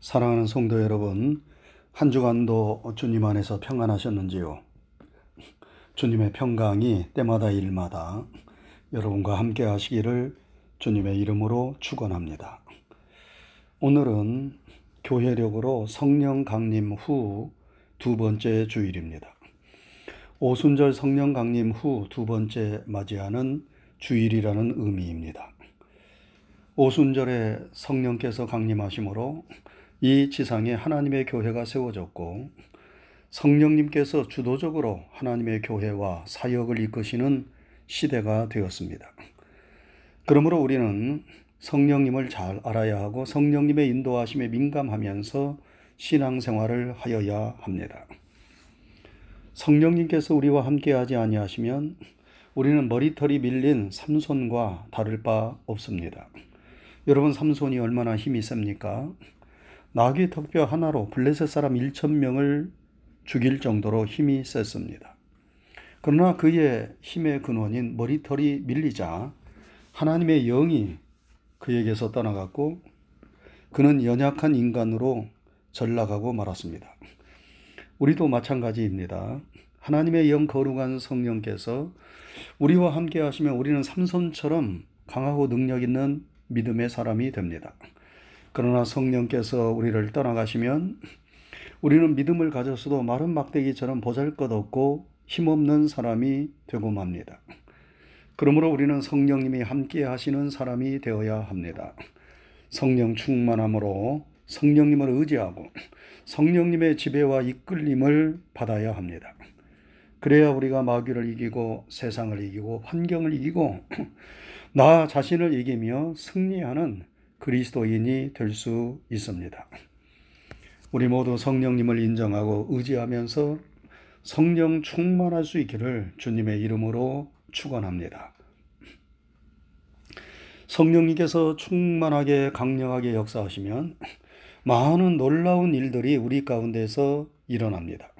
사랑하는 성도 여러분, 한 주간도 주님 안에서 평안하셨는지요? 주님의 평강이 때마다 일마다 여러분과 함께 하시기를 주님의 이름으로 축원합니다. 오늘은 교회력으로 성령 강림 후 두 번째 주일입니다. 오순절 성령 강림 후 두 번째 맞이하는 주일이라는 의미입니다. 오순절에 성령께서 강림하심으로 이 지상에 하나님의 교회가 세워졌고 성령님께서 주도적으로 하나님의 교회와 사역을 이끄시는 시대가 되었습니다. 그러므로 우리는 성령님을 잘 알아야 하고 성령님의 인도하심에 민감하면서 신앙생활을 하여야 합니다. 성령님께서 우리와 함께하지 아니하시면 우리는 머리털이 밀린 삼손과 다를 바 없습니다. 여러분 삼손이 얼마나 힘이 셉니까? 나귀 턱뼈 하나로 블레셋 사람 1천 명을 죽일 정도로 힘이 셌습니다. 그러나 그의 힘의 근원인 머리털이 밀리자 하나님의 영이 그에게서 떠나갔고 그는 연약한 인간으로 전락하고 말았습니다. 우리도 마찬가지입니다. 하나님의 영 거룩한 성령께서 우리와 함께 하시면 우리는 삼손처럼 강하고 능력 있는 믿음의 사람이 됩니다. 그러나 성령께서 우리를 떠나가시면 우리는 믿음을 가졌어도 마른 막대기처럼 보잘 것 없고 힘없는 사람이 되고 맙니다. 그러므로 우리는 성령님이 함께 하시는 사람이 되어야 합니다. 성령 충만함으로 성령님을 의지하고 성령님의 지배와 이끌림을 받아야 합니다. 그래야 우리가 마귀를 이기고 세상을 이기고 환경을 이기고 나 자신을 이기며 승리하는 그리스도인이 될 수 있습니다. 우리 모두 성령님을 인정하고 의지하면서 성령 충만할 수 있기를 주님의 이름으로 축원합니다. 성령님께서 충만하게 강력하게 역사하시면 많은 놀라운 일들이 우리 가운데서 일어납니다.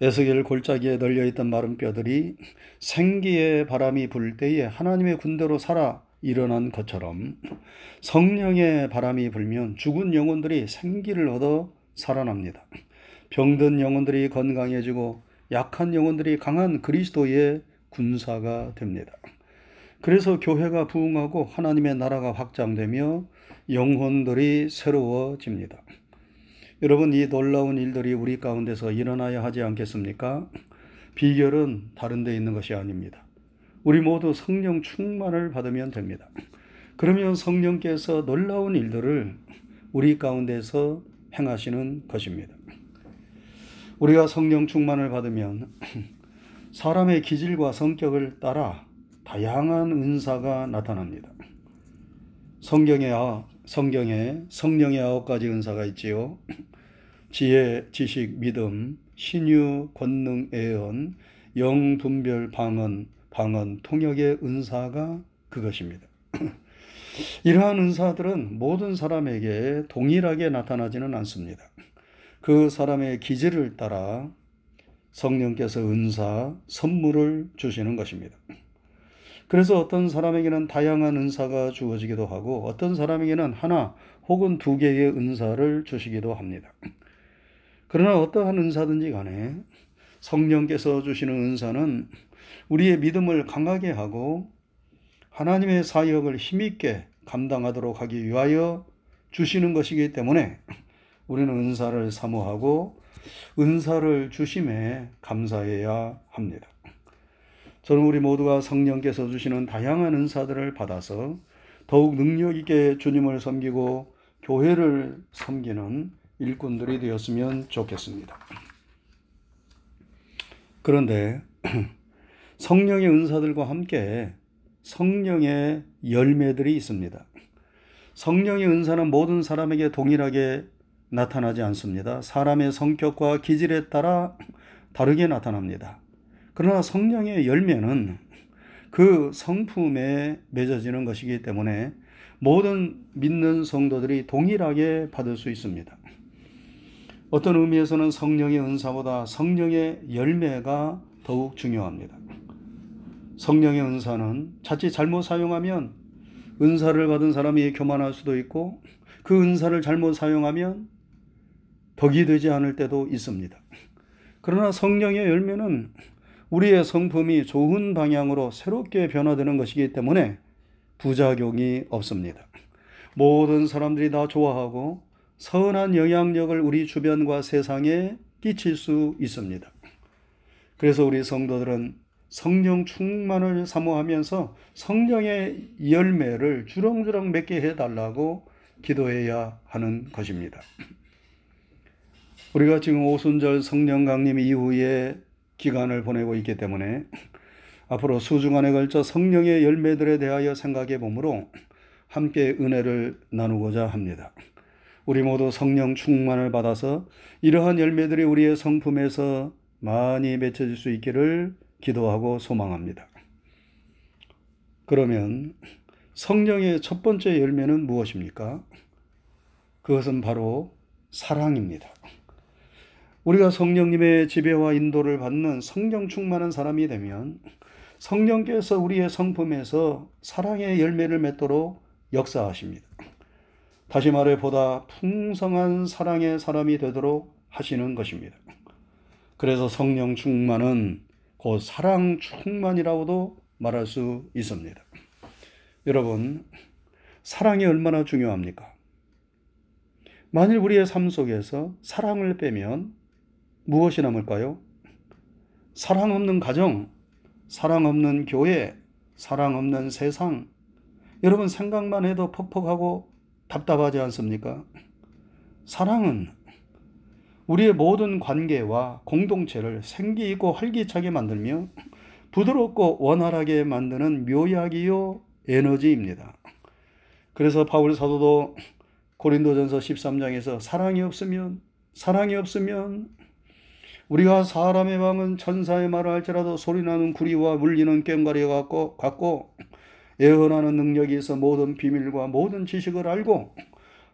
에스겔 골짜기에 널려 있던 마른 뼈들이 생기의 바람이 불 때에 하나님의 군대로 살아 일어난 것처럼 성령의 바람이 불면 죽은 영혼들이 생기를 얻어 살아납니다. 병든 영혼들이 건강해지고 약한 영혼들이 강한 그리스도의 군사가 됩니다. 그래서 교회가 부흥하고 하나님의 나라가 확장되며 영혼들이 새로워집니다. 여러분, 이 놀라운 일들이 우리 가운데서 일어나야 하지 않겠습니까? 비결은 다른 데 있는 것이 아닙니다. 우리 모두 성령 충만을 받으면 됩니다. 그러면 성령께서 놀라운 일들을 우리 가운데서 행하시는 것입니다. 우리가 성령 충만을 받으면 사람의 기질과 성격을 따라 다양한 은사가 나타납니다. 성경에 성경에 성령의 아홉 가지 은사가 있지요. 지혜, 지식, 믿음, 신유, 권능, 애언, 영, 분별, 방언, 방언, 통역의 은사가 그것입니다. 이러한 은사들은 모든 사람에게 동일하게 나타나지는 않습니다. 그 사람의 기질을 따라 성령께서 은사, 선물을 주시는 것입니다. 그래서 어떤 사람에게는 다양한 은사가 주어지기도 하고 어떤 사람에게는 하나 혹은 두 개의 은사를 주시기도 합니다. 그러나 어떠한 은사든지 간에 성령께서 주시는 은사는 우리의 믿음을 강하게 하고 하나님의 사역을 힘있게 감당하도록 하기 위하여 주시는 것이기 때문에 우리는 은사를 사모하고 은사를 주심에 감사해야 합니다. 저는 우리 모두가 성령께서 주시는 다양한 은사들을 받아서 더욱 능력 있게 주님을 섬기고 교회를 섬기는 일꾼들이 되었으면 좋겠습니다. 그런데 성령의 은사들과 함께 성령의 열매들이 있습니다. 성령의 은사는 모든 사람에게 동일하게 나타나지 않습니다. 사람의 성격과 기질에 따라 다르게 나타납니다. 그러나 성령의 열매는 그 성품에 맺어지는 것이기 때문에 모든 믿는 성도들이 동일하게 받을 수 있습니다. 어떤 의미에서는 성령의 은사보다 성령의 열매가 더욱 중요합니다. 성령의 은사는 자칫 잘못 사용하면 은사를 받은 사람이 교만할 수도 있고 그 은사를 잘못 사용하면 덕이 되지 않을 때도 있습니다. 그러나 성령의 열매는 우리의 성품이 좋은 방향으로 새롭게 변화되는 것이기 때문에 부작용이 없습니다. 모든 사람들이 다 좋아하고 선한 영향력을 우리 주변과 세상에 끼칠 수 있습니다. 그래서 우리 성도들은 성령 충만을 사모하면서 성령의 열매를 주렁주렁 맺게 해달라고 기도해야 하는 것입니다. 우리가 지금 오순절 성령 강림 이후에 기간을 보내고 있기 때문에 앞으로 수중간에 걸쳐 성령의 열매들에 대하여 생각해 보므로 함께 은혜를 나누고자 합니다. 우리 모두 성령 충만을 받아서 이러한 열매들이 우리의 성품에서 많이 맺혀질 수 있기를 기도하고 소망합니다. 그러면 성령의 첫 번째 열매는 무엇입니까? 그것은 바로 사랑입니다. 우리가 성령님의 지배와 인도를 받는 성령 충만한 사람이 되면 성령께서 우리의 성품에서 사랑의 열매를 맺도록 역사하십니다. 다시 말해 보다 풍성한 사랑의 사람이 되도록 하시는 것입니다. 그래서 성령 충만은 곧 사랑 충만이라고도 말할 수 있습니다. 여러분, 사랑이 얼마나 중요합니까? 만일 우리의 삶 속에서 사랑을 빼면 무엇이 남을까요? 사랑 없는 가정, 사랑 없는 교회, 사랑 없는 세상. 여러분 생각만 해도 퍽퍽하고 답답하지 않습니까? 사랑은 우리의 모든 관계와 공동체를 생기 있고 활기차게 만들며 부드럽고 원활하게 만드는 묘약이요 에너지입니다. 그래서 바울 사도도 고린도전서 13장에서 사랑이 없으면 사랑이 없으면 우리가 사람의 마음은 천사의 말을 할지라도 소리나는 구리와 물리는 꽹과리 같고, 같고 예언하는 능력이 있어 모든 비밀과 모든 지식을 알고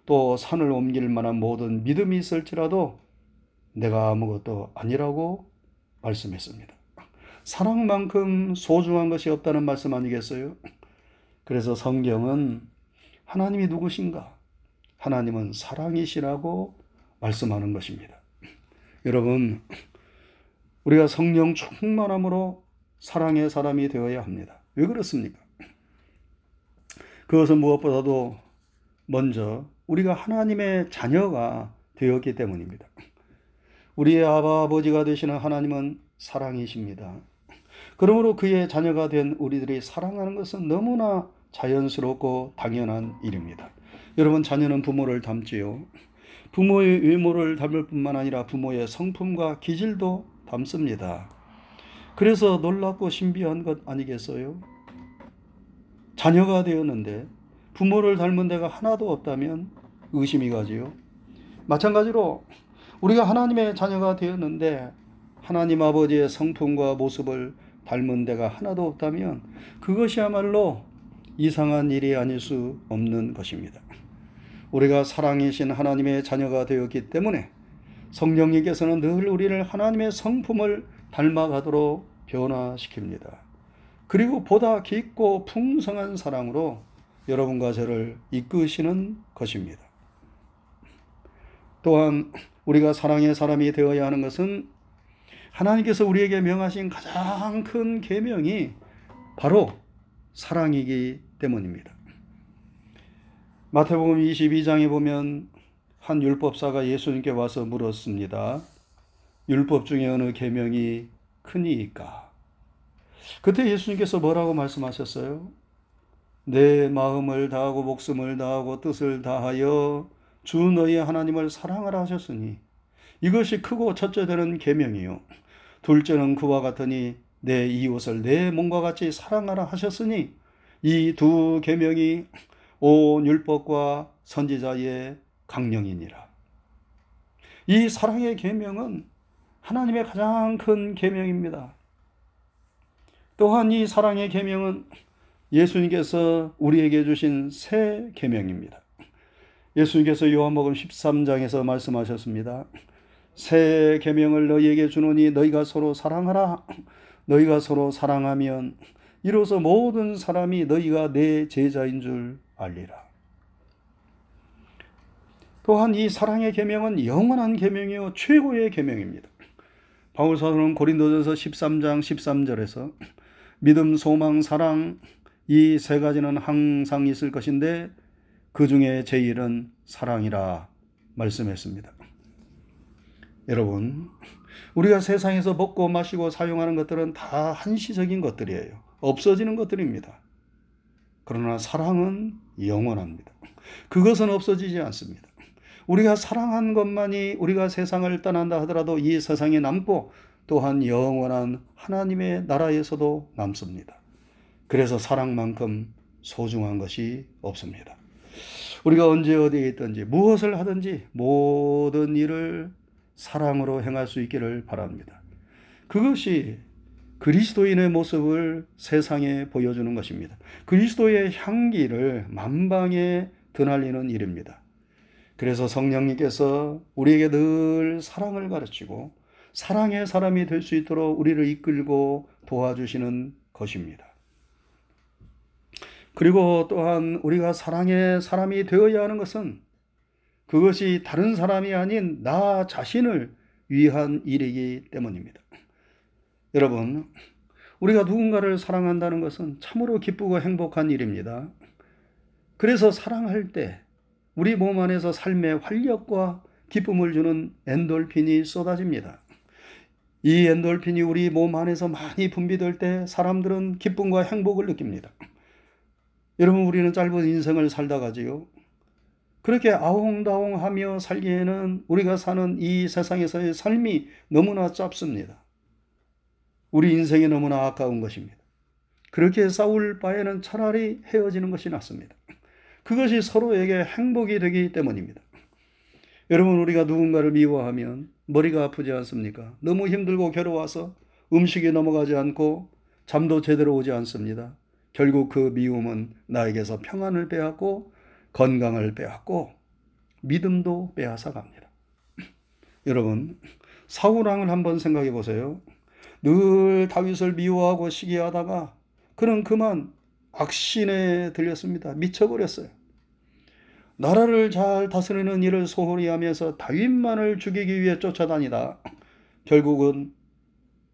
또 산을 옮길 만한 모든 믿음이 있을지라도 내가 아무것도 아니라고 말씀했습니다. 사랑만큼 소중한 것이 없다는 말씀 아니겠어요? 그래서 성경은 하나님이 누구신가? 하나님은 사랑이시라고 말씀하는 것입니다. 여러분, 우리가 성령 충만함으로 사랑의 사람이 되어야 합니다. 왜 그렇습니까? 그것은 무엇보다도 먼저 우리가 하나님의 자녀가 되었기 때문입니다. 우리의 아버지가 되시는 하나님은 사랑이십니다. 그러므로 그의 자녀가 된 우리들이 사랑하는 것은 너무나 자연스럽고 당연한 일입니다. 여러분 자녀는 부모를 닮지요. 부모의 외모를 닮을 뿐만 아니라 부모의 성품과 기질도 닮습니다. 그래서 놀랍고 신비한 것 아니겠어요? 자녀가 되었는데 부모를 닮은 데가 하나도 없다면 의심이 가지요. 마찬가지로 우리가 하나님의 자녀가 되었는데 하나님 아버지의 성품과 모습을 닮은 데가 하나도 없다면 그것이야말로 이상한 일이 아닐 수 없는 것입니다. 우리가 사랑이신 하나님의 자녀가 되었기 때문에 성령님께서는 늘 우리를 하나님의 성품을 닮아가도록 변화시킵니다. 그리고 보다 깊고 풍성한 사랑으로 여러분과 저를 이끄시는 것입니다. 또한 우리가 사랑의 사람이 되어야 하는 것은 하나님께서 우리에게 명하신 가장 큰 계명이 바로 사랑이기 때문입니다. 마태복음 22장에 보면 한 율법사가 예수님께 와서 물었습니다. 율법 중에 어느 계명이 크니까? 그때 예수님께서 뭐라고 말씀하셨어요? 내 마음을 다하고 목숨을 다하고 뜻을 다하여 주 너희 하나님을 사랑하라 하셨으니 이것이 크고 첫째 되는 계명이요 둘째는 그와 같으니 내 이웃을 내 몸과 같이 사랑하라 하셨으니 이 두 계명이 온 율법과 선지자의 강령이니라. 이 사랑의 계명은 하나님의 가장 큰 계명입니다. 또한 이 사랑의 계명은 예수님께서 우리에게 주신 새 계명입니다. 예수님께서 요한복음 13장에서 말씀하셨습니다. 새 계명을 너희에게 주노니 너희가 서로 사랑하라. 너희가 서로 사랑하면 이로써 모든 사람이 너희가 내 제자인 줄 알리라. 또한 이 사랑의 계명은 영원한 계명이요 최고의 계명입니다. 바울 사도는 고린도전서 13장 13절에서 믿음, 소망, 사랑 이 세 가지는 항상 있을 것인데 그 중에 제일은 사랑이라 말씀했습니다. 여러분, 우리가 세상에서 먹고 마시고 사용하는 것들은 다 한시적인 것들이에요. 없어지는 것들입니다. 그러나 사랑은 영원합니다. 그것은 없어지지 않습니다. 우리가 사랑한 것만이 우리가 세상을 떠난다 하더라도 이 세상에 남고 또한 영원한 하나님의 나라에서도 남습니다. 그래서 사랑만큼 소중한 것이 없습니다. 우리가 언제 어디에 있든지 무엇을 하든지 모든 일을 사랑으로 행할 수 있기를 바랍니다. 그것이 그리스도인의 모습을 세상에 보여주는 것입니다. 그리스도의 향기를 만방에 드날리는 일입니다. 그래서 성령님께서 우리에게 늘 사랑을 가르치고 사랑의 사람이 될 수 있도록 우리를 이끌고 도와주시는 것입니다. 그리고 또한 우리가 사랑의 사람이 되어야 하는 것은 그것이 다른 사람이 아닌 나 자신을 위한 일이기 때문입니다. 여러분, 우리가 누군가를 사랑한다는 것은 참으로 기쁘고 행복한 일입니다. 그래서 사랑할 때 우리 몸 안에서 삶의 활력과 기쁨을 주는 엔돌핀이 쏟아집니다. 이 엔돌핀이 우리 몸 안에서 많이 분비될 때 사람들은 기쁨과 행복을 느낍니다. 여러분, 우리는 짧은 인생을 살다 가지요. 그렇게 아웅다웅하며 살기에는 우리가 사는 이 세상에서의 삶이 너무나 짧습니다. 우리 인생이 너무나 아까운 것입니다. 그렇게 싸울 바에는 차라리 헤어지는 것이 낫습니다. 그것이 서로에게 행복이 되기 때문입니다. 여러분, 우리가 누군가를 미워하면 머리가 아프지 않습니까? 너무 힘들고 괴로워서 음식이 넘어가지 않고 잠도 제대로 오지 않습니다. 결국 그 미움은 나에게서 평안을 빼앗고 건강을 빼앗고 믿음도 빼앗아 갑니다. 여러분, 사울왕을 한번 생각해 보세요. 늘 다윗을 미워하고 시기하다가 그는 그만 악신에 들렸습니다. 미쳐버렸어요. 나라를 잘 다스리는 일을 소홀히 하면서 다윗만을 죽이기 위해 쫓아다니다 결국은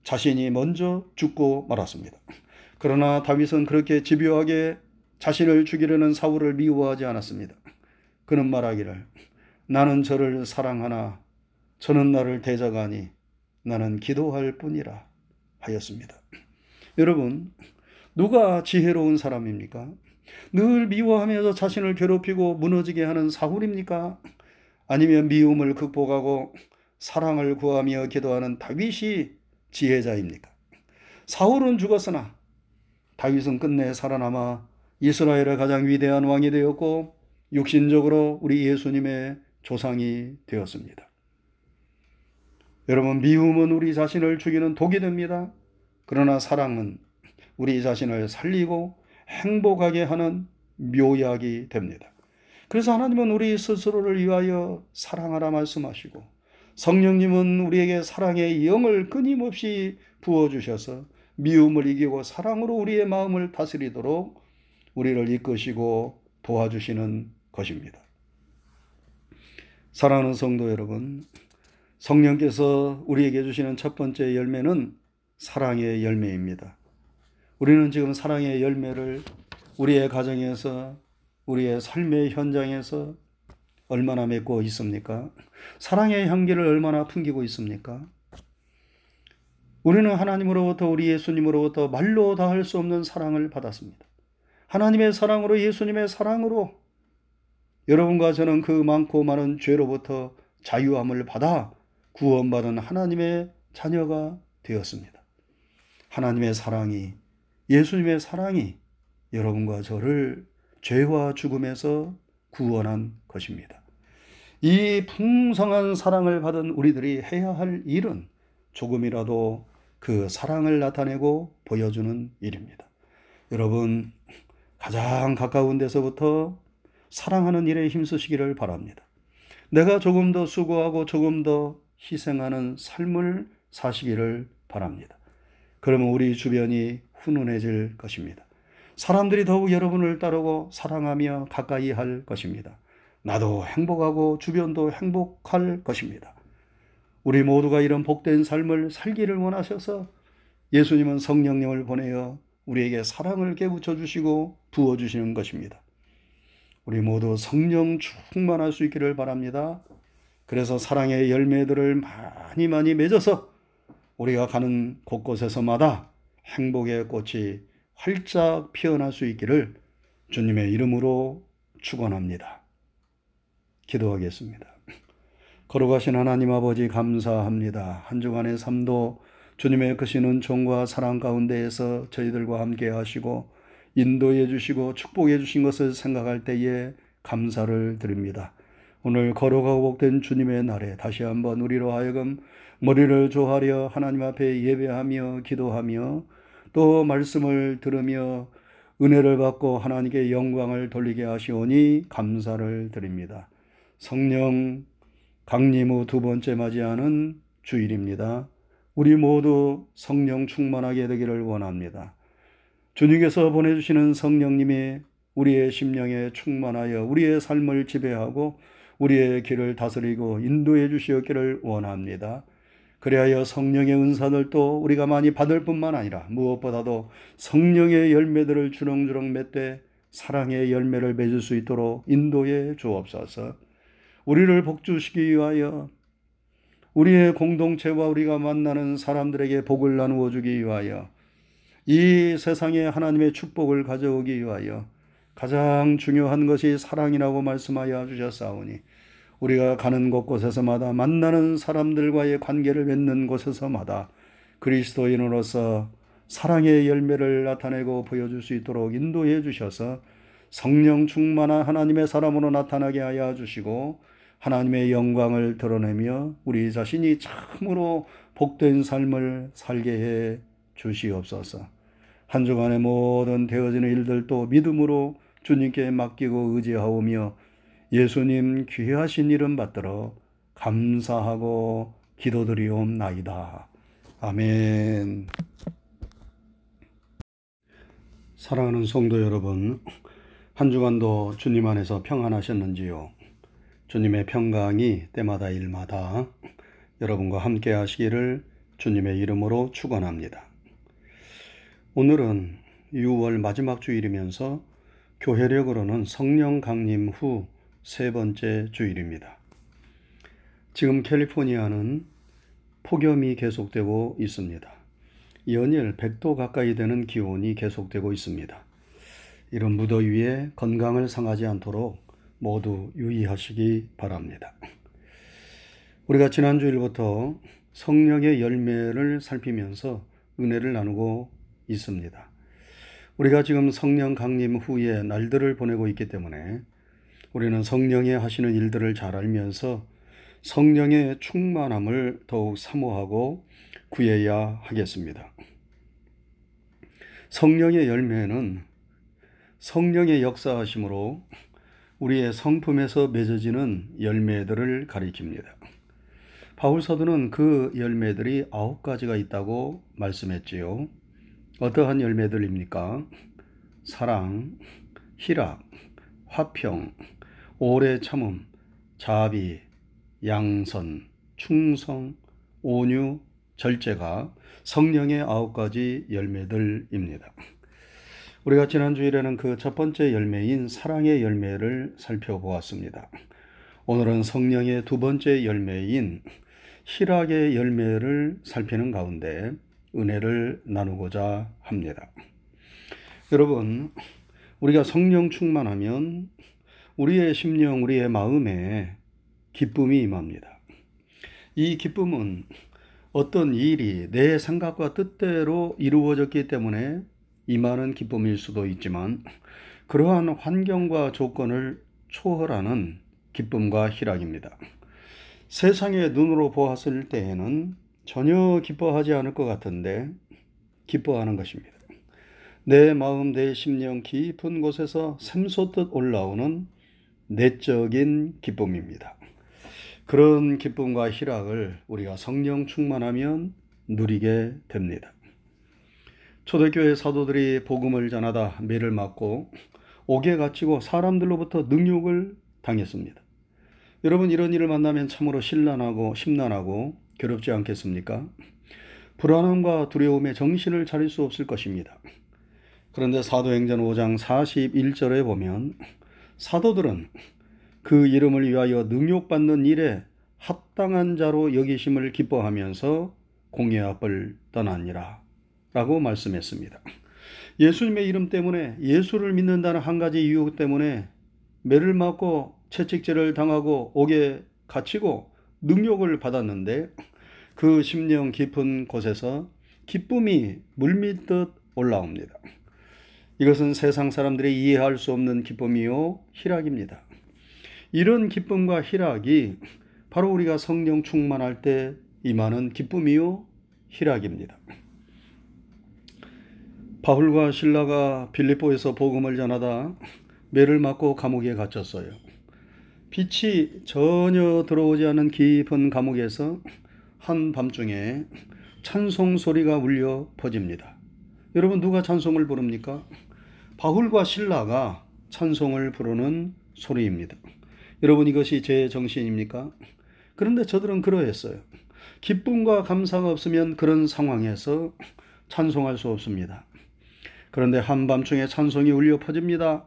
자신이 먼저 죽고 말았습니다. 그러나 다윗은 그렇게 집요하게 자신을 죽이려는 사울을 미워하지 않았습니다. 그는 말하기를 나는 저를 사랑하나 저는 나를 대적하니 나는 기도할 뿐이라 하였습니다. 여러분, 누가 지혜로운 사람입니까? 늘 미워하면서 자신을 괴롭히고 무너지게 하는 사울입니까? 아니면 미움을 극복하고 사랑을 구하며 기도하는 다윗이 지혜자입니까? 사울은 죽었으나 다윗은 끝내 살아남아 이스라엘의 가장 위대한 왕이 되었고 육신적으로 우리 예수님의 조상이 되었습니다. 여러분, 미움은 우리 자신을 죽이는 독이 됩니다. 그러나 사랑은 우리 자신을 살리고 행복하게 하는 묘약이 됩니다. 그래서 하나님은 우리 스스로를 위하여 사랑하라 말씀하시고 성령님은 우리에게 사랑의 영을 끊임없이 부어주셔서 미움을 이기고 사랑으로 우리의 마음을 다스리도록 우리를 이끄시고 도와주시는 것입니다. 사랑하는 성도 여러분, 성령께서 우리에게 주시는 첫 번째 열매는 사랑의 열매입니다. 우리는 지금 사랑의 열매를 우리의 가정에서, 우리의 삶의 현장에서 얼마나 맺고 있습니까? 사랑의 향기를 얼마나 풍기고 있습니까? 우리는 하나님으로부터 우리 예수님으로부터 말로 다 할 수 없는 사랑을 받았습니다. 하나님의 사랑으로 예수님의 사랑으로 여러분과 저는 그 많고 많은 죄로부터 자유함을 받아 구원받은 하나님의 자녀가 되었습니다. 하나님의 사랑이 예수님의 사랑이 여러분과 저를 죄와 죽음에서 구원한 것입니다. 이 풍성한 사랑을 받은 우리들이 해야 할 일은 조금이라도 그 사랑을 나타내고 보여주는 일입니다. 여러분, 가장 가까운 데서부터 사랑하는 일에 힘쓰시기를 바랍니다. 내가 조금 더 수고하고 조금 더 희생하는 삶을 사시기를 바랍니다. 그러면 우리 주변이 훈훈해질 것입니다. 사람들이 더욱 여러분을 따르고 사랑하며 가까이 할 것입니다. 나도 행복하고 주변도 행복할 것입니다. 우리 모두가 이런 복된 삶을 살기를 원하셔서 예수님은 성령님을 보내어 우리에게 사랑을 깨우쳐 주시고 부어 주시는 것입니다. 우리 모두 성령 충만할 수 있기를 바랍니다. 그래서 사랑의 열매들을 많이 많이 맺어서 우리가 가는 곳곳에서마다 행복의 꽃이 활짝 피어날 수 있기를 주님의 이름으로 축원합니다. 기도하겠습니다. 걸어가신 하나님 아버지 감사합니다. 한 주간의 삶도 주님의 크신 종과 사랑 가운데에서 저희들과 함께 하시고 인도해 주시고 축복해 주신 것을 생각할 때에 감사를 드립니다. 오늘 걸어가고 복된 주님의 날에 다시 한번 우리로 하여금 머리를 조하려 하나님 앞에 예배하며 기도하며 또 말씀을 들으며 은혜를 받고 하나님께 영광을 돌리게 하시오니 감사를 드립니다. 성령 강림 후 두 번째 맞이하는 주일입니다. 우리 모두 성령 충만하게 되기를 원합니다. 주님께서 보내주시는 성령님이 우리의 심령에 충만하여 우리의 삶을 지배하고 우리의 길을 다스리고 인도해 주시었기를 원합니다. 그리하여 성령의 은사들도 우리가 많이 받을 뿐만 아니라 무엇보다도 성령의 열매들을 주렁주렁 맺되 사랑의 열매를 맺을 수 있도록 인도해 주옵소서. 우리를 복주시기 위하여 우리의 공동체와 우리가 만나는 사람들에게 복을 나누어 주기 위하여 이 세상에 하나님의 축복을 가져오기 위하여 가장 중요한 것이 사랑이라고 말씀하여 주셨사오니 우리가 가는 곳곳에서마다 만나는 사람들과의 관계를 맺는 곳에서마다 그리스도인으로서 사랑의 열매를 나타내고 보여줄 수 있도록 인도해 주셔서 성령 충만한 하나님의 사람으로 나타나게 하여 주시고 하나님의 영광을 드러내며 우리 자신이 참으로 복된 삶을 살게 해 주시옵소서. 한 주간의 모든 되어지는 일들도 믿음으로 주님께 맡기고 의지하오며 예수님 귀하신 이름 받들어 감사하고 기도드리옵나이다. 아멘. 사랑하는 성도 여러분, 한 주간도 주님 안에서 평안하셨는지요? 주님의 평강이 때마다 일마다 여러분과 함께 하시기를 주님의 이름으로 축원합니다. 오늘은 6월 마지막 주일이면서 교회력으로는 성령 강림 후 세 번째 주일입니다. 지금 캘리포니아는 폭염이 계속되고 있습니다. 연일 100도 가까이 되는 기온이 계속되고 있습니다. 이런 무더위에 건강을 상하지 않도록 모두 유의하시기 바랍니다. 우리가 지난주일부터 성령의 열매를 살피면서 은혜를 나누고 있습니다. 우리가 지금 성령 강림 후에 날들을 보내고 있기 때문에 우리는 성령이 하시는 일들을 잘 알면서 성령의 충만함을 더욱 사모하고 구해야 하겠습니다. 성령의 열매는 성령의 역사하심으로 우리의 성품에서 맺어지는 열매들을 가리킵니다. 바울 사도는 그 열매들이 아홉 가지가 있다고 말씀했지요. 어떠한 열매들입니까? 사랑, 희락, 화평, 오래 참음, 자비, 양선, 충성, 온유, 절제가 성령의 아홉 가지 열매들입니다. 우리가 지난 주일에는 그 첫 번째 열매인 사랑의 열매를 살펴보았습니다. 오늘은 성령의 두 번째 열매인 희락의 열매를 살피는 가운데 은혜를 나누고자 합니다. 여러분, 우리가 성령 충만하면 우리의 심령, 우리의 마음에 기쁨이 임합니다. 이 기쁨은 어떤 일이 내 생각과 뜻대로 이루어졌기 때문에 임하는 기쁨일 수도 있지만 그러한 환경과 조건을 초월하는 기쁨과 희락입니다. 세상의 눈으로 보았을 때에는 전혀 기뻐하지 않을 것 같은데 기뻐하는 것입니다. 내 마음, 내 심령 깊은 곳에서 샘솟듯 올라오는 내적인 기쁨입니다. 그런 기쁨과 희락을 우리가 성령 충만하면 누리게 됩니다. 초대교회 사도들이 복음을 전하다 매를 맞고 옥에 갇히고 사람들로부터 능욕을 당했습니다. 여러분 이런 일을 만나면 참으로 신란하고 심란하고 괴롭지 않겠습니까? 불안함과 두려움에 정신을 차릴 수 없을 것입니다. 그런데 사도행전 5장 41절에 보면 사도들은 그 이름을 위하여 능욕받는 일에 합당한 자로 여기심을 기뻐하면서 공의 앞을 떠나니라 라고 말씀했습니다. 예수님의 이름 때문에 예수를 믿는다는 한 가지 이유 때문에 매를 맞고 채찍질을 당하고 옥에 갇히고 능욕을 받았는데 그 심령 깊은 곳에서 기쁨이 물밀듯 올라옵니다. 이것은 세상 사람들이 이해할 수 없는 기쁨이요 희락입니다. 이런 기쁨과 희락이 바로 우리가 성령 충만할 때 임하는 기쁨이요 희락입니다. 바울과 신라가 빌립보에서 복음을 전하다 매를 맞고 감옥에 갇혔어요. 빛이 전혀 들어오지 않은 깊은 감옥에서 한 밤중에 찬송 소리가 울려 퍼집니다. 여러분 누가 찬송을 부릅니까? 바울과 신라가 찬송을 부르는 소리입니다. 여러분 이것이 제 정신입니까? 그런데 저들은 그러했어요. 기쁨과 감사가 없으면 그런 상황에서 찬송할 수 없습니다. 그런데 한밤중에 찬송이 울려 퍼집니다.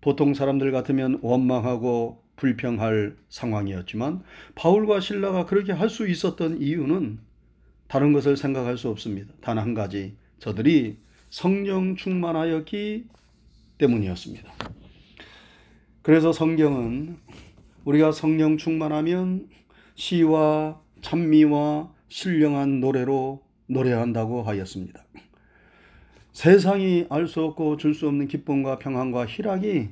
보통 사람들 같으면 원망하고 불평할 상황이었지만 바울과 신라가 그렇게 할 수 있었던 이유는 다른 것을 생각할 수 없습니다. 단 한 가지 저들이 성령 충만하였기 때문이었습니다. 그래서 성경은 우리가 성령 충만하면 시와 찬미와 신령한 노래로 노래한다고 하였습니다. 세상이 알 수 없고 줄 수 없는 기쁨과 평안과 희락이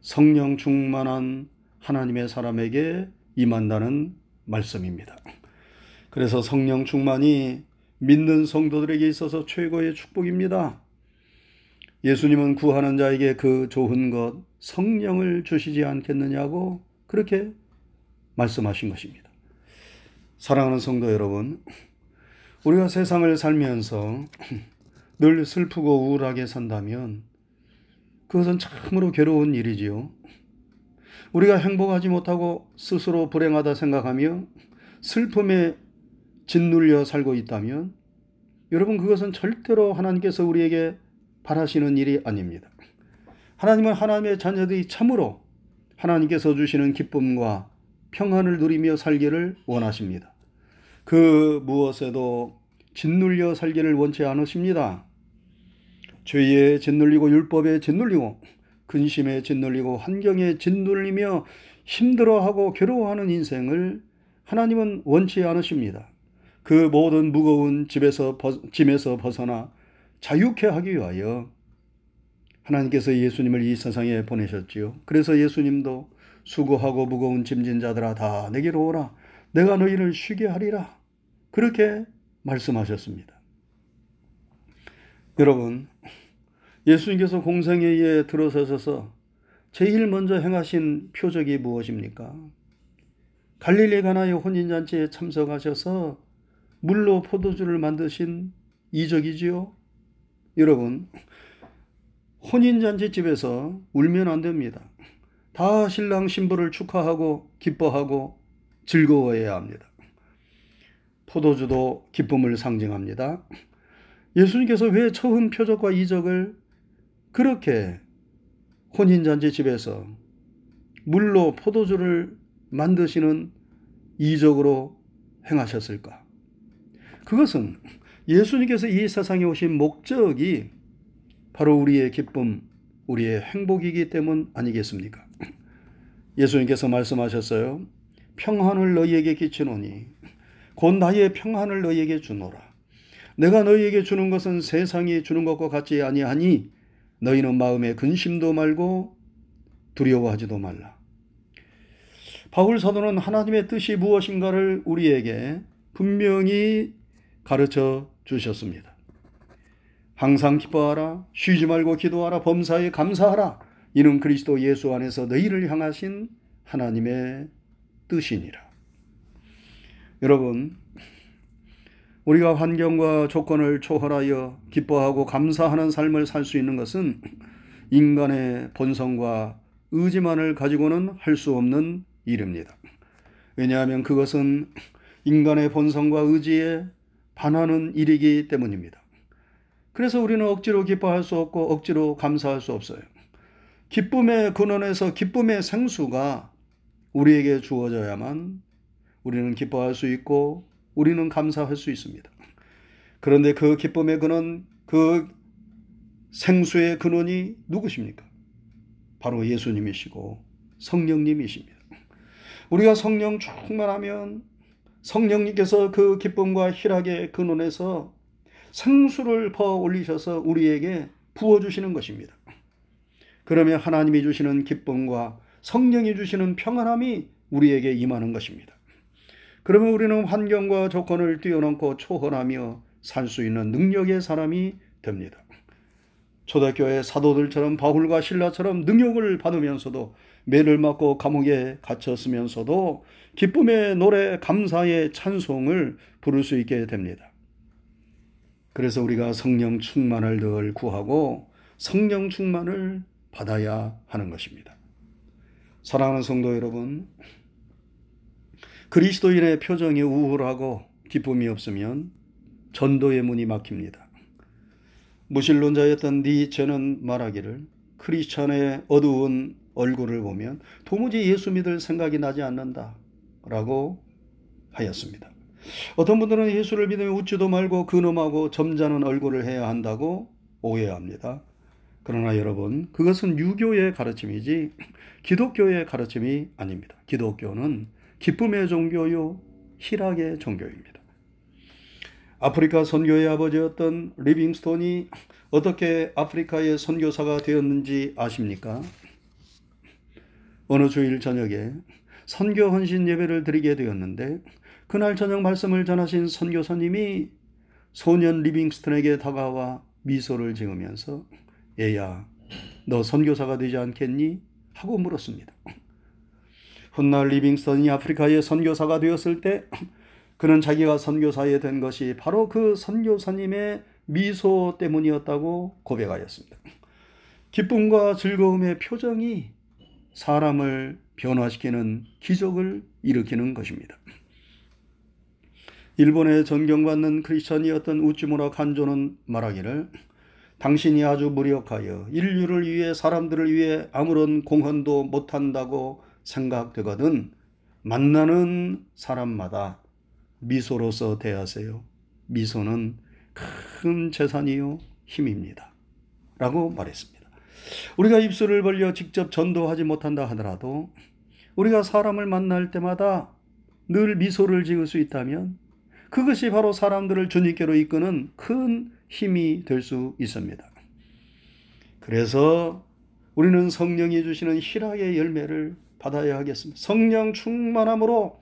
성령 충만한 하나님의 사람에게 임한다는 말씀입니다. 그래서 성령 충만이 믿는 성도들에게 있어서 최고의 축복입니다. 예수님은 구하는 자에게 그 좋은 것, 성령을 주시지 않겠느냐고 그렇게 말씀하신 것입니다. 사랑하는 성도 여러분, 우리가 세상을 살면서 늘 슬프고 우울하게 산다면 그것은 참으로 괴로운 일이지요. 우리가 행복하지 못하고 스스로 불행하다 생각하며 슬픔에 짓눌려 살고 있다면 여러분 그것은 절대로 하나님께서 우리에게 바라시는 일이 아닙니다. 하나님은 하나님의 자녀들이 참으로 하나님께서 주시는 기쁨과 평안을 누리며 살기를 원하십니다. 그 무엇에도 짓눌려 살기를 원치 않으십니다. 죄에 짓눌리고 율법에 짓눌리고 근심에 짓눌리고 환경에 짓눌리며 힘들어하고 괴로워하는 인생을 하나님은 원치 않으십니다. 그 모든 무거운 집에서 짐에서 벗어나 자유케 하기 위하여 하나님께서 예수님을 이 세상에 보내셨지요. 그래서 예수님도 수고하고 무거운 짐진 자들아 다 내게로 오라. 내가 너희를 쉬게 하리라. 그렇게 말씀하셨습니다. 여러분, 예수님께서 공생애에 들어서셔서 제일 먼저 행하신 표적이 무엇입니까? 갈릴리 가나의 혼인잔치에 참석하셔서 물로 포도주를 만드신 이적이지요. 여러분, 혼인잔치 집에서 울면 안 됩니다. 다 신랑 신부를 축하하고 기뻐하고 즐거워해야 합니다. 포도주도 기쁨을 상징합니다. 예수님께서 왜 처음 표적과 이적을 그렇게 혼인잔치 집에서 물로 포도주를 만드시는 이적으로 행하셨을까? 그것은 예수님께서 이 세상에 오신 목적이 바로 우리의 기쁨, 우리의 행복이기 때문 아니겠습니까? 예수님께서 말씀하셨어요. 평안을 너희에게 끼치노니 곧 나의 평안을 너희에게 주노라. 내가 너희에게 주는 것은 세상이 주는 것과 같지 아니하니 너희는 마음에 근심도 말고 두려워하지도 말라. 바울 사도는 하나님의 뜻이 무엇인가를 우리에게 분명히 가르쳐 주셨습니다. 항상 기뻐하라, 쉬지 말고 기도하라, 범사에 감사하라. 이는 그리스도 예수 안에서 너희를 향하신 하나님의 뜻이니라. 여러분, 우리가 환경과 조건을 초월하여 기뻐하고 감사하는 삶을 살 수 있는 것은 인간의 본성과 의지만을 가지고는 할 수 없는 일입니다. 왜냐하면 그것은 인간의 본성과 의지에 반하는 일이기 때문입니다. 그래서 우리는 억지로 기뻐할 수 없고 억지로 감사할 수 없어요. 기쁨의 근원에서 기쁨의 생수가 우리에게 주어져야만 우리는 기뻐할 수 있고 우리는 감사할 수 있습니다. 그런데 그 기쁨의 근원, 그 생수의 근원이 누구십니까? 바로 예수님이시고 성령님이십니다. 우리가 성령 충만하면 성령님께서 그 기쁨과 희락의 근원에서 생수를 퍼 올리셔서 우리에게 부어주시는 것입니다. 그러면 하나님이 주시는 기쁨과 성령이 주시는 평안함이 우리에게 임하는 것입니다. 그러면 우리는 환경과 조건을 뛰어넘고 초월하며 살 수 있는 능력의 사람이 됩니다. 초대교회 사도들처럼 바울과 신라처럼 능력을 받으면서도 매를 맞고 감옥에 갇혔으면서도 기쁨의 노래, 감사의 찬송을 부를 수 있게 됩니다. 그래서 우리가 성령 충만을 늘 구하고 성령 충만을 받아야 하는 것입니다. 사랑하는 성도 여러분, 그리스도인의 표정이 우울하고 기쁨이 없으면 전도의 문이 막힙니다. 무신론자였던 니체는 말하기를 크리스찬의 어두운 얼굴을 보면 도무지 예수 믿을 생각이 나지 않는다. 라고 하였습니다. 어떤 분들은 예수를 믿으면 웃지도 말고 근엄하고 점잖은 얼굴을 해야 한다고 오해합니다. 그러나 여러분, 그것은 유교의 가르침이지 기독교의 가르침이 아닙니다. 기독교는 기쁨의 종교요, 희락의 종교입니다. 아프리카 선교의 아버지였던 리빙스톤이 어떻게 아프리카의 선교사가 되었는지 아십니까? 어느 주일 저녁에 선교 헌신 예배를 드리게 되었는데 그날 저녁 말씀을 전하신 선교사님이 소년 리빙스턴에게 다가와 미소를 지으면서 얘야 너 선교사가 되지 않겠니? 하고 물었습니다. 훗날 리빙스턴이 아프리카의 선교사가 되었을 때 그는 자기가 선교사에 된 것이 바로 그 선교사님의 미소 때문이었다고 고백하였습니다. 기쁨과 즐거움의 표정이 사람을 변화시키는 기적을 일으키는 것입니다. 일본의 존경받는 크리스천이었던 우찌무라 간조는 말하기를 당신이 아주 무력하여 인류를 위해 사람들을 위해 아무런 공헌도 못한다고 생각되거든 만나는 사람마다 미소로서 대하세요. 미소는 큰 재산이요 힘입니다. 라고 말했습니다. 우리가 입술을 벌려 직접 전도하지 못한다 하더라도 우리가 사람을 만날 때마다 늘 미소를 지을 수 있다면 그것이 바로 사람들을 주님께로 이끄는 큰 힘이 될 수 있습니다. 그래서 우리는 성령이 주시는 희락의 열매를 받아야 하겠습니다. 성령 충만함으로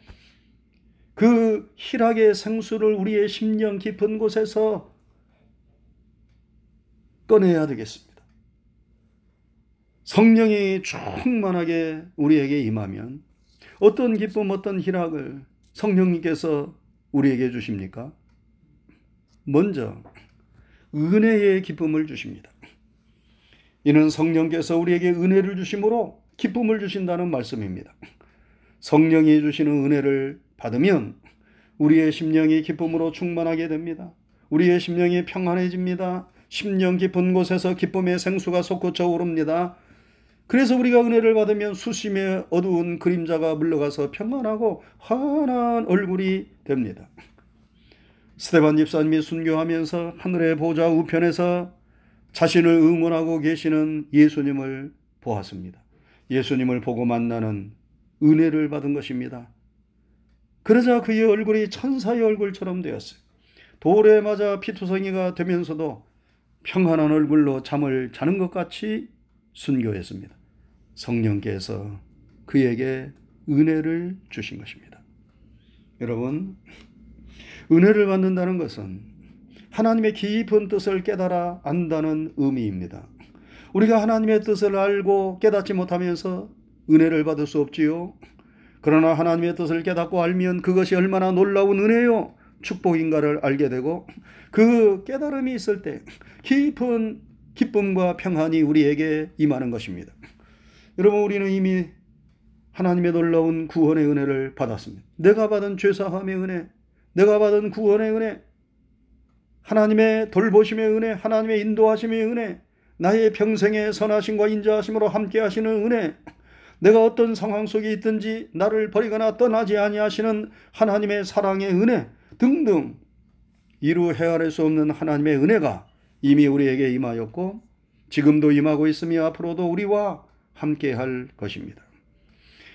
그 희락의 생수를 우리의 심령 깊은 곳에서 꺼내야 되겠습니다. 성령이 충만하게 우리에게 임하면 어떤 기쁨, 어떤 희락을 성령님께서 우리에게 주십니까? 먼저 은혜의 기쁨을 주십니다. 이는 성령께서 우리에게 은혜를 주심으로 기쁨을 주신다는 말씀입니다. 성령이 주시는 은혜를 받으면 우리의 심령이 기쁨으로 충만하게 됩니다. 우리의 심령이 평안해집니다. 심령 깊은 곳에서 기쁨의 생수가 솟구쳐 오릅니다. 그래서 우리가 은혜를 받으면 수심의 어두운 그림자가 물러가서 평안하고 환한 얼굴이 됩니다. 스테반 집사님이 순교하면서 하늘의 보좌 우편에서 자신을 응원하고 계시는 예수님을 보았습니다. 예수님을 보고 만나는 은혜를 받은 것입니다. 그러자 그의 얼굴이 천사의 얼굴처럼 되었어요. 돌에 맞아 피투성이가 되면서도 평안한 얼굴로 잠을 자는 것 같이 순교했습니다. 성령께서 그에게 은혜를 주신 것입니다. 여러분, 은혜를 받는다는 것은 하나님의 깊은 뜻을 깨달아 안다는 의미입니다. 우리가 하나님의 뜻을 알고 깨닫지 못하면서 은혜를 받을 수 없지요. 그러나 하나님의 뜻을 깨닫고 알면 그것이 얼마나 놀라운 은혜요, 축복인가를 알게 되고 그 깨달음이 있을 때 깊은 기쁨과 평안이 우리에게 임하는 것입니다. 여러분 우리는 이미 하나님의 놀라운 구원의 은혜를 받았습니다. 내가 받은 죄사함의 은혜, 내가 받은 구원의 은혜, 하나님의 돌보심의 은혜, 하나님의 인도하심의 은혜, 나의 평생의 선하심과 인자하심으로 함께 하시는 은혜, 내가 어떤 상황 속에 있든지 나를 버리거나 떠나지 아니하시는 하나님의 사랑의 은혜 등등 이루 헤아릴 수 없는 하나님의 은혜가 이미 우리에게 임하였고 지금도 임하고 있으며 앞으로도 우리와 함께 할 것입니다.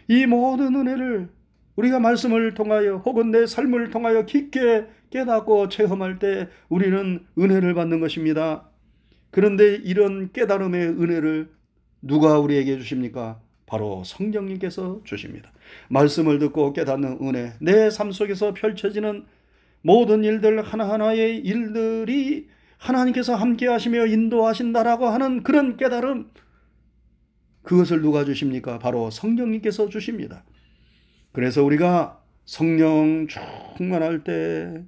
이 모든 은혜를 우리가 말씀을 통하여 혹은 내 삶을 통하여 깊게 깨닫고 체험할 때 우리는 은혜를 받는 것입니다. 그런데 이런 깨달음의 은혜를 누가 우리에게 주십니까? 바로 성령님께서 주십니다. 말씀을 듣고 깨닫는 은혜, 내 삶 속에서 펼쳐지는 모든 일들 하나하나의 일들이 하나님께서 함께 하시며 인도하신다라고 하는 그런 깨달음, 그것을 누가 주십니까? 바로 성령님께서 주십니다. 그래서 우리가 성령 충만할 때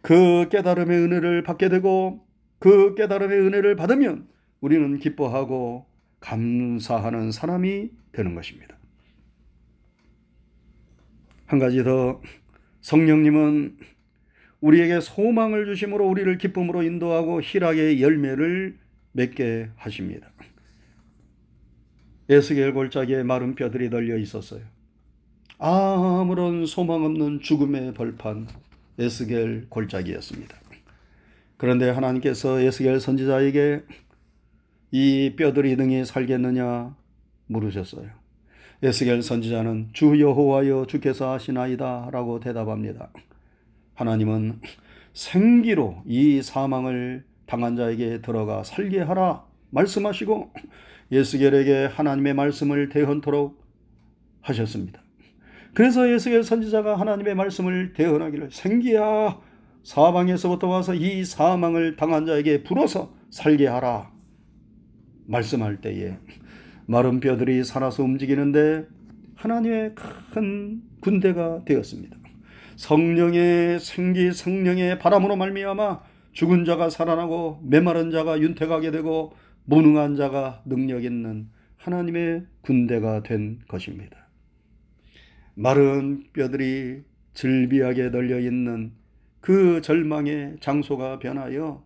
그 깨달음의 은혜를 받게 되고 그 깨달음의 은혜를 받으면 우리는 기뻐하고 감사하는 사람이 되는 것입니다. 한 가지 더 성령님은 우리에게 소망을 주심으로 우리를 기쁨으로 인도하고 희락의 열매를 맺게 하십니다. 에스겔 골짜기에 마른 뼈들이 널려 있었어요. 아무런 소망 없는 죽음의 벌판 에스겔 골짜기였습니다. 그런데 하나님께서 에스겔 선지자에게 이 뼈들이 능히 살겠느냐 물으셨어요. 에스겔 선지자는 주 여호와여 주께서 하시나이다 라고 대답합니다. 하나님은 생기로 이 사망을 당한 자에게 들어가 살게 하라 말씀하시고 예스겔에게 하나님의 말씀을 대헌토록 하셨습니다. 그래서 예스겔 선지자가 하나님의 말씀을 대헌하기를 생기야 사방에서부터 와서 이 사망을 당한 자에게 불어서 살게 하라 말씀할 때에 마른 뼈들이 살아서 움직이는데 하나님의 큰 군대가 되었습니다. 성령의 생기 성령의 바람으로 말미암아 죽은 자가 살아나고 메마른 자가 윤택하게 되고 무능한 자가 능력 있는 하나님의 군대가 된 것입니다. 마른 뼈들이 즐비하게 널려 있는 그 절망의 장소가 변하여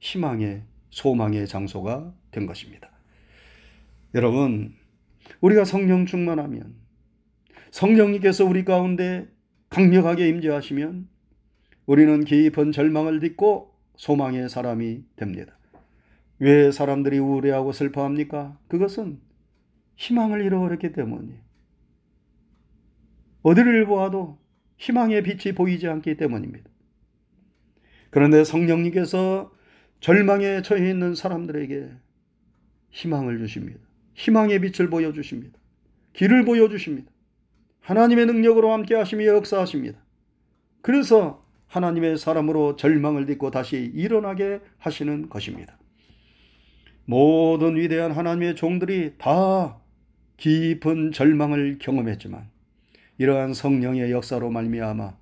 희망의 소망의 장소가 된 것입니다. 여러분, 우리가 성령 충만하면 성령님께서 우리 가운데 강력하게 임재하시면 우리는 깊은 절망을 딛고 소망의 사람이 됩니다. 왜 사람들이 우울해하고 슬퍼합니까? 그것은 희망을 잃어버렸기 때문이에요. 어디를 보아도 희망의 빛이 보이지 않기 때문입니다. 그런데 성령님께서 절망에 처해 있는 사람들에게 희망을 주십니다. 희망의 빛을 보여주십니다. 길을 보여주십니다. 하나님의 능력으로 함께 하시며 역사하십니다. 그래서 하나님의 사람으로 절망을 딛고 다시 일어나게 하시는 것입니다. 모든 위대한 하나님의 종들이 다 깊은 절망을 경험했지만 이러한 성령의 역사로 말미암아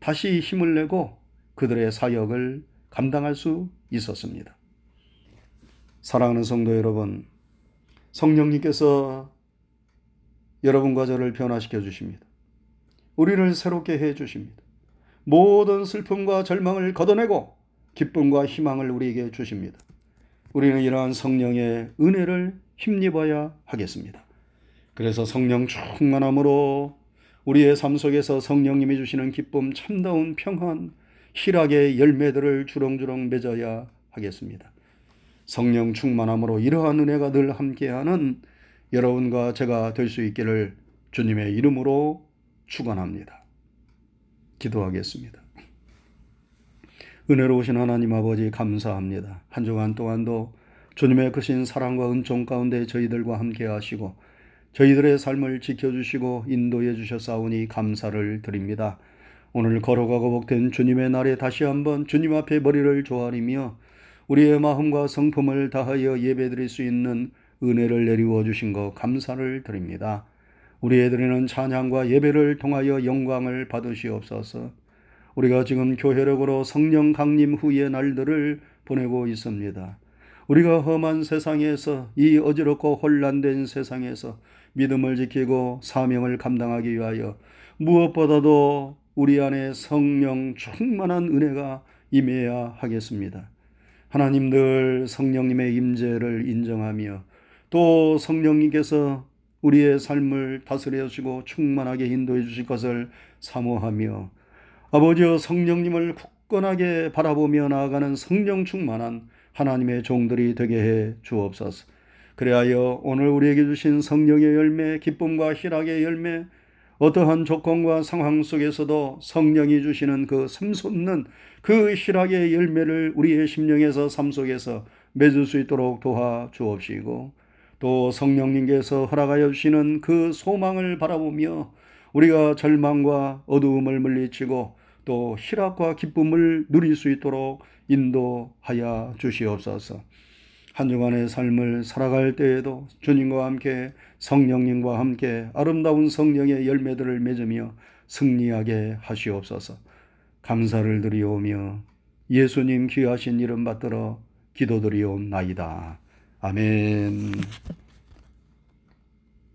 다시 힘을 내고 그들의 사역을 감당할 수 있었습니다. 사랑하는 성도 여러분, 성령님께서 여러분과 저를 변화시켜 주십니다. 우리를 새롭게 해 주십니다. 모든 슬픔과 절망을 걷어내고 기쁨과 희망을 우리에게 주십니다. 우리는 이러한 성령의 은혜를 힘입어야 하겠습니다. 그래서 성령 충만함으로 우리의 삶 속에서 성령님이 주시는 기쁨, 참다운 평안, 희락의 열매들을 주렁주렁 맺어야 하겠습니다. 성령 충만함으로 이러한 은혜가 늘 함께하는 여러분과 제가 될 수 있기를 주님의 이름으로 축원합니다. 기도하겠습니다. 은혜로우신 하나님 아버지 감사합니다. 한 주간 동안도 주님의 크신 사랑과 은총 가운데 저희들과 함께 하시고 저희들의 삶을 지켜주시고 인도해 주셨사오니 감사를 드립니다. 오늘 걸어가고 복된 주님의 날에 다시 한번 주님 앞에 머리를 조아리며 우리의 마음과 성품을 다하여 예배드릴 수 있는 은혜를 내리워 주신 것 감사를 드립니다. 우리의 드리는 찬양과 예배를 통하여 영광을 받으시옵소서. 우리가 지금 교회력으로 성령 강림 후의 날들을 보내고 있습니다. 우리가 험한 세상에서 이 어지럽고 혼란된 세상에서 믿음을 지키고 사명을 감당하기 위하여 무엇보다도 우리 안에 성령 충만한 은혜가 임해야 하겠습니다. 하나님들 성령님의 임재를 인정하며 또 성령님께서 우리의 삶을 다스려 주시고 충만하게 인도해 주실 것을 사모하며 아버지여 성령님을 굳건하게 바라보며 나아가는 성령 충만한 하나님의 종들이 되게 해 주옵소서. 그리하여 오늘 우리에게 주신 성령의 열매, 기쁨과 희락의 열매, 어떠한 조건과 상황 속에서도 성령이 주시는 그 샘솟는 그 희락의 열매를 우리의 심령에서 삶 속에서 맺을 수 있도록 도와 주옵시고 또 성령님께서 허락하여 주시는 그 소망을 바라보며 우리가 절망과 어두움을 물리치고 또 희락과 기쁨을 누릴 수 있도록 인도하여 주시옵소서. 한 주간의 삶을 살아갈 때에도 주님과 함께 성령님과 함께 아름다운 성령의 열매들을 맺으며 승리하게 하시옵소서. 감사를 드리오며 예수님 귀하신 이름 받들어 기도드리옵나이다. 아멘.